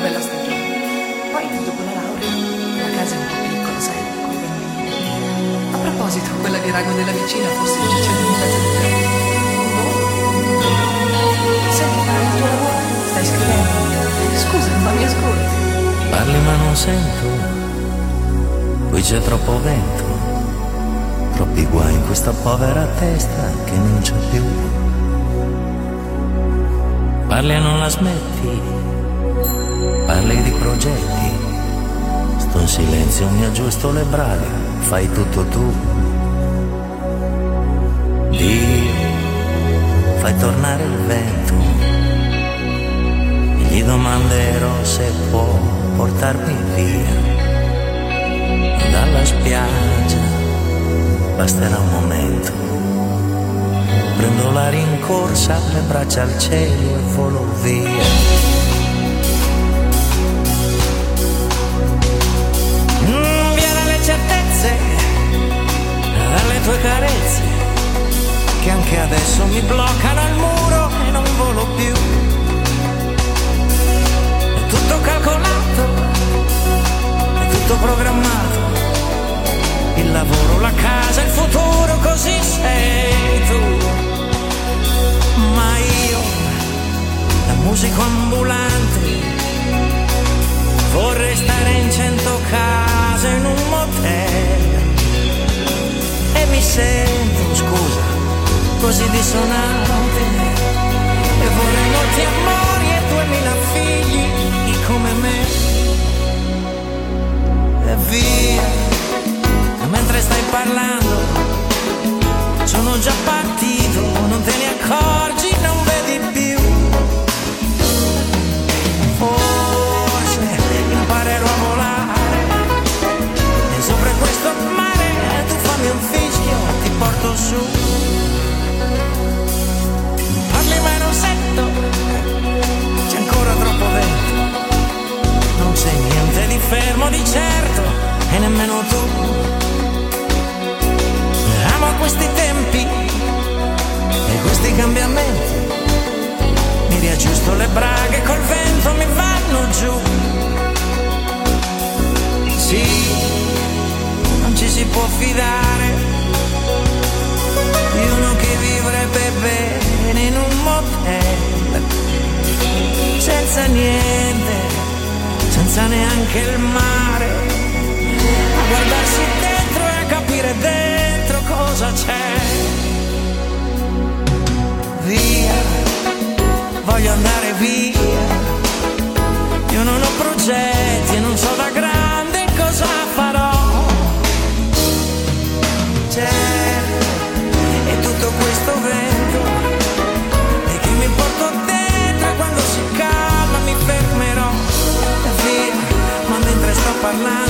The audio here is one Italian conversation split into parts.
bella stagione. Poi, dopo la laurea, la casa è un po' piccola, sai, con i bambini. A proposito, quella di Rago della vicina forse ci c'è un pezzo di te. Boh. Senti, parla del tuo lavoro, stai scrivendo. Scusa, ma mi ascolti. Parli ma non sento, qui c'è troppo vento, troppi guai in questa povera testa che non c'è più. Parli e non la smetti parli di progetti, sto in silenzio, mi aggiusto le braghe, fai tutto tu. Dio, fai tornare il vento, e gli domanderò se può portarmi via dalla spiaggia, basterà un momento. Prendo la rincorsa, le braccia al cielo e volo via. Tue carezze, che anche adesso mi bloccano al muro e non volo più. È tutto calcolato tutto programmato. Il lavoro, la casa, il futuro, così sei tu. Ma io, da musico ambulante, vorrei stare in cento case in un motel. E mi sento, scusa, così dissonante. E vorrei molti amori e duemila figli come me e via. mentre stai parlando, sono già partito, non te ne accorgi, fermo di certo e nemmeno tu. Amo questi tempi e questi cambiamenti. Neanche il mare, a guardarsi dentro e a capire dentro cosa c'è. Via, voglio andare via, io non ho progetti e non so da mentre sto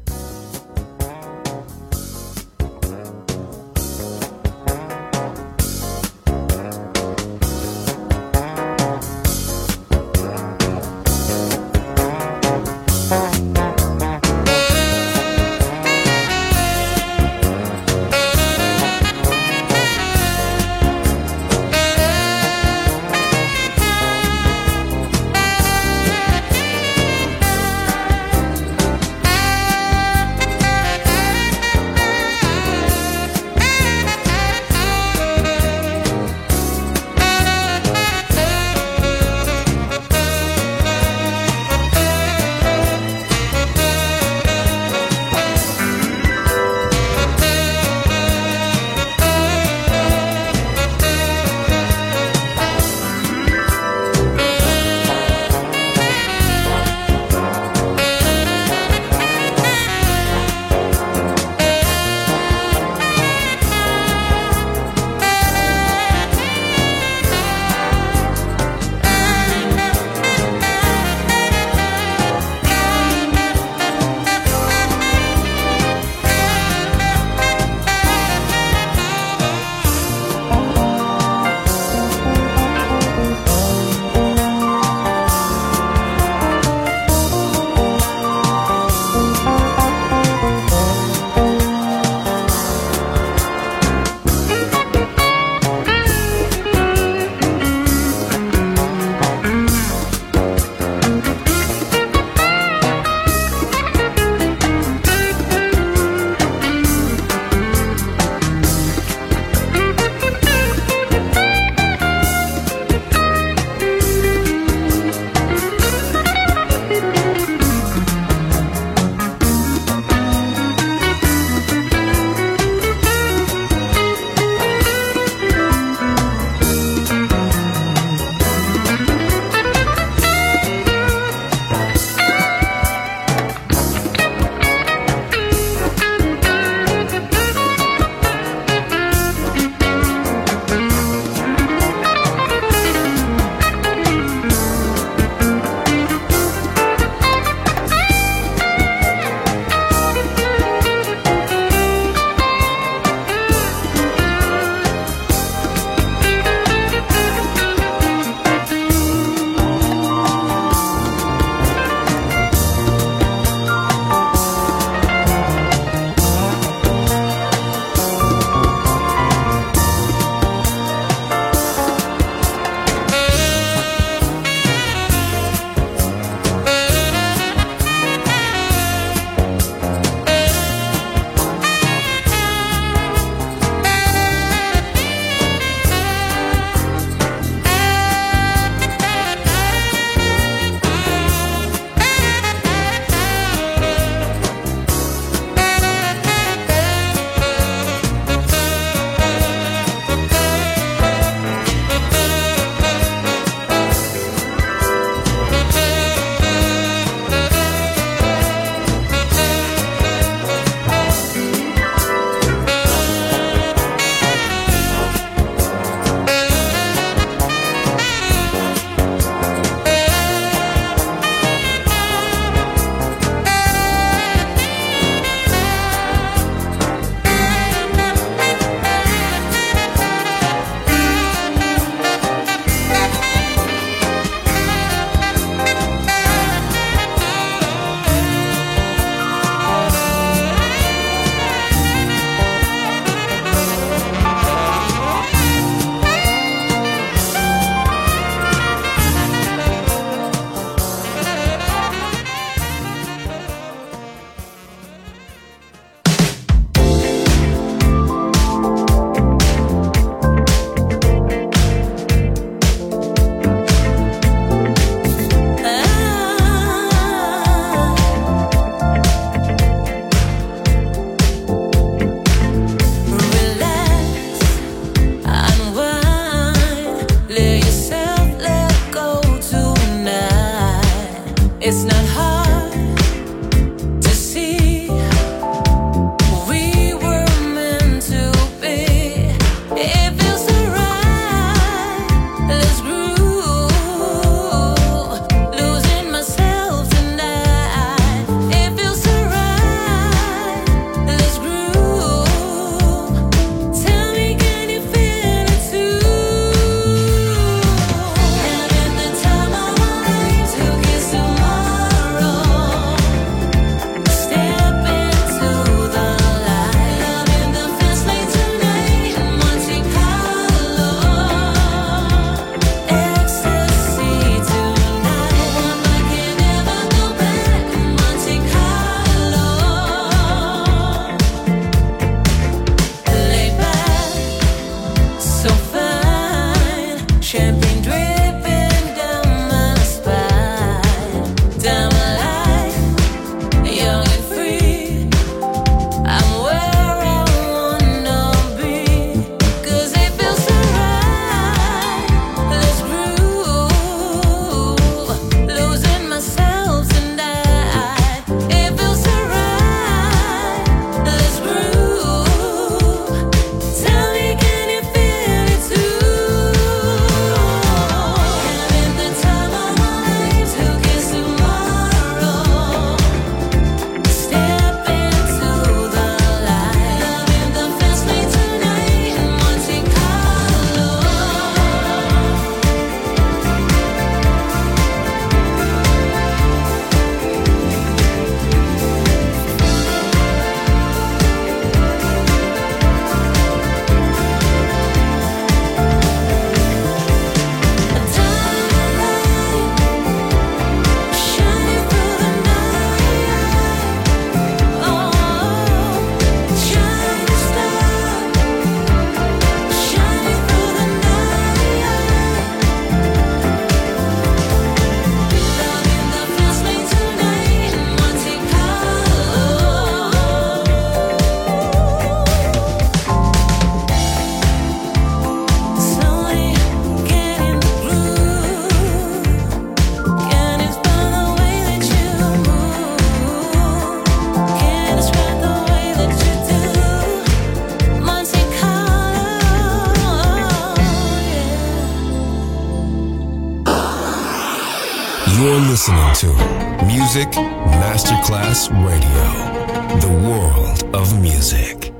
Music Masterclass Radio, the world of music.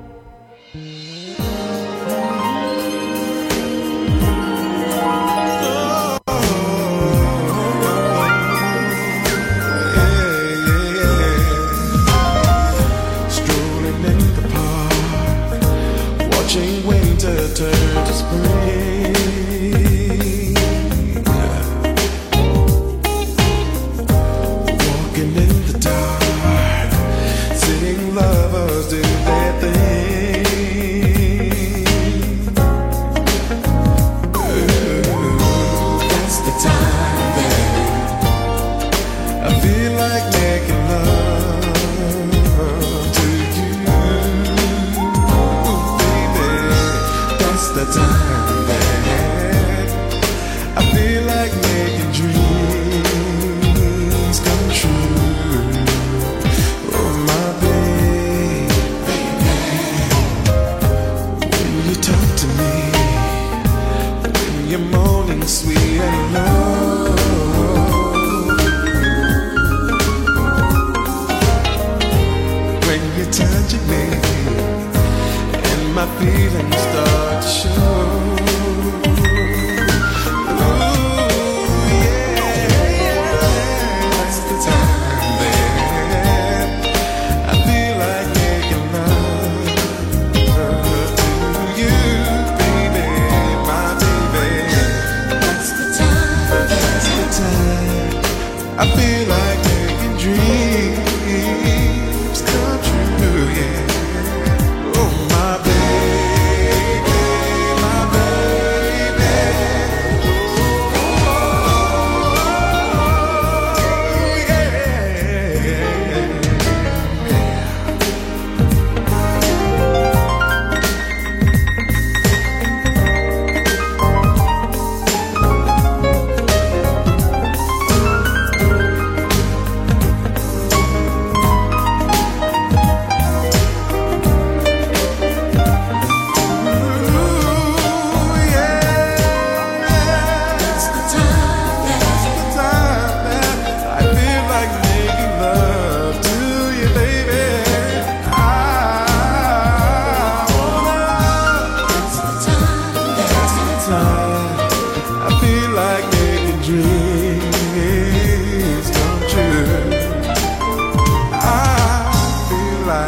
turn to spring.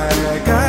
like I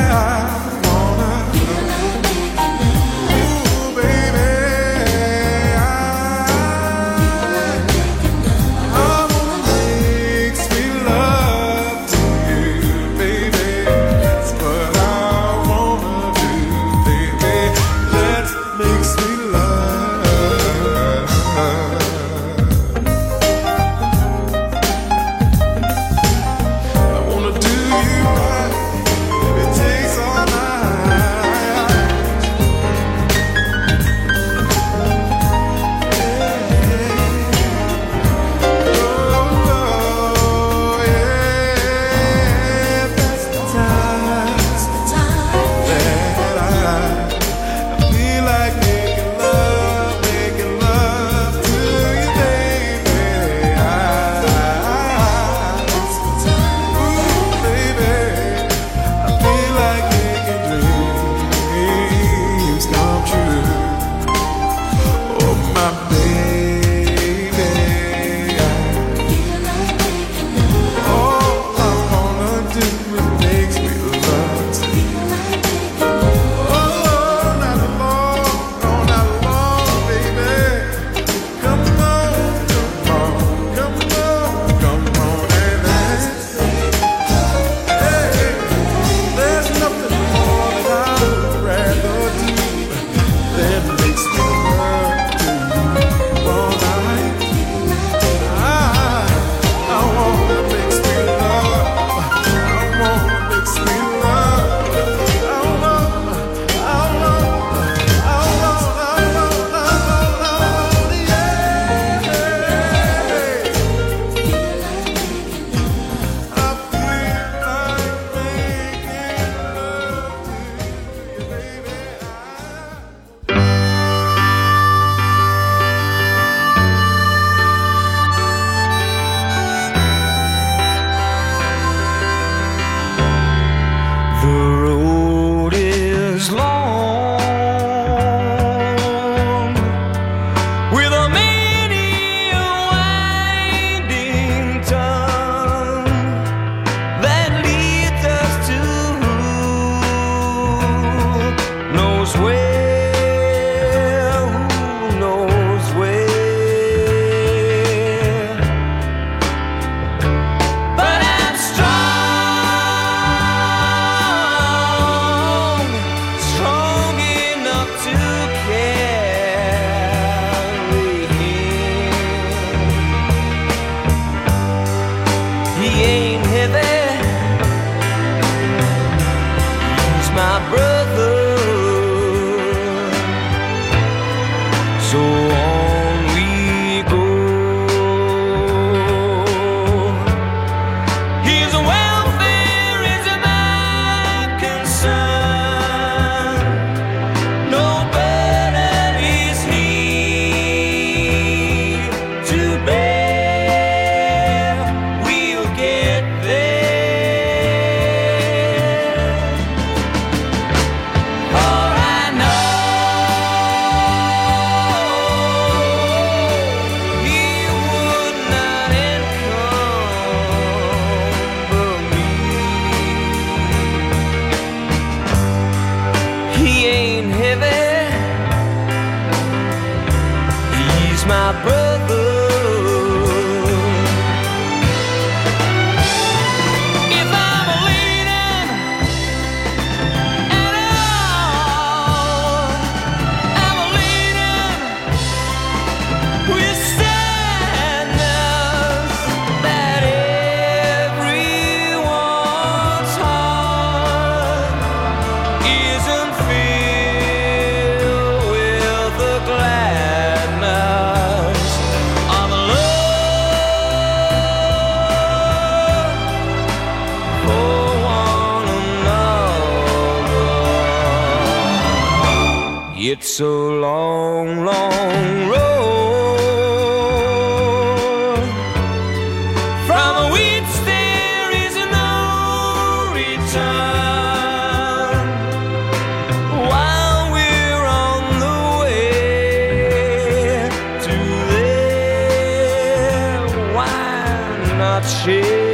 shit.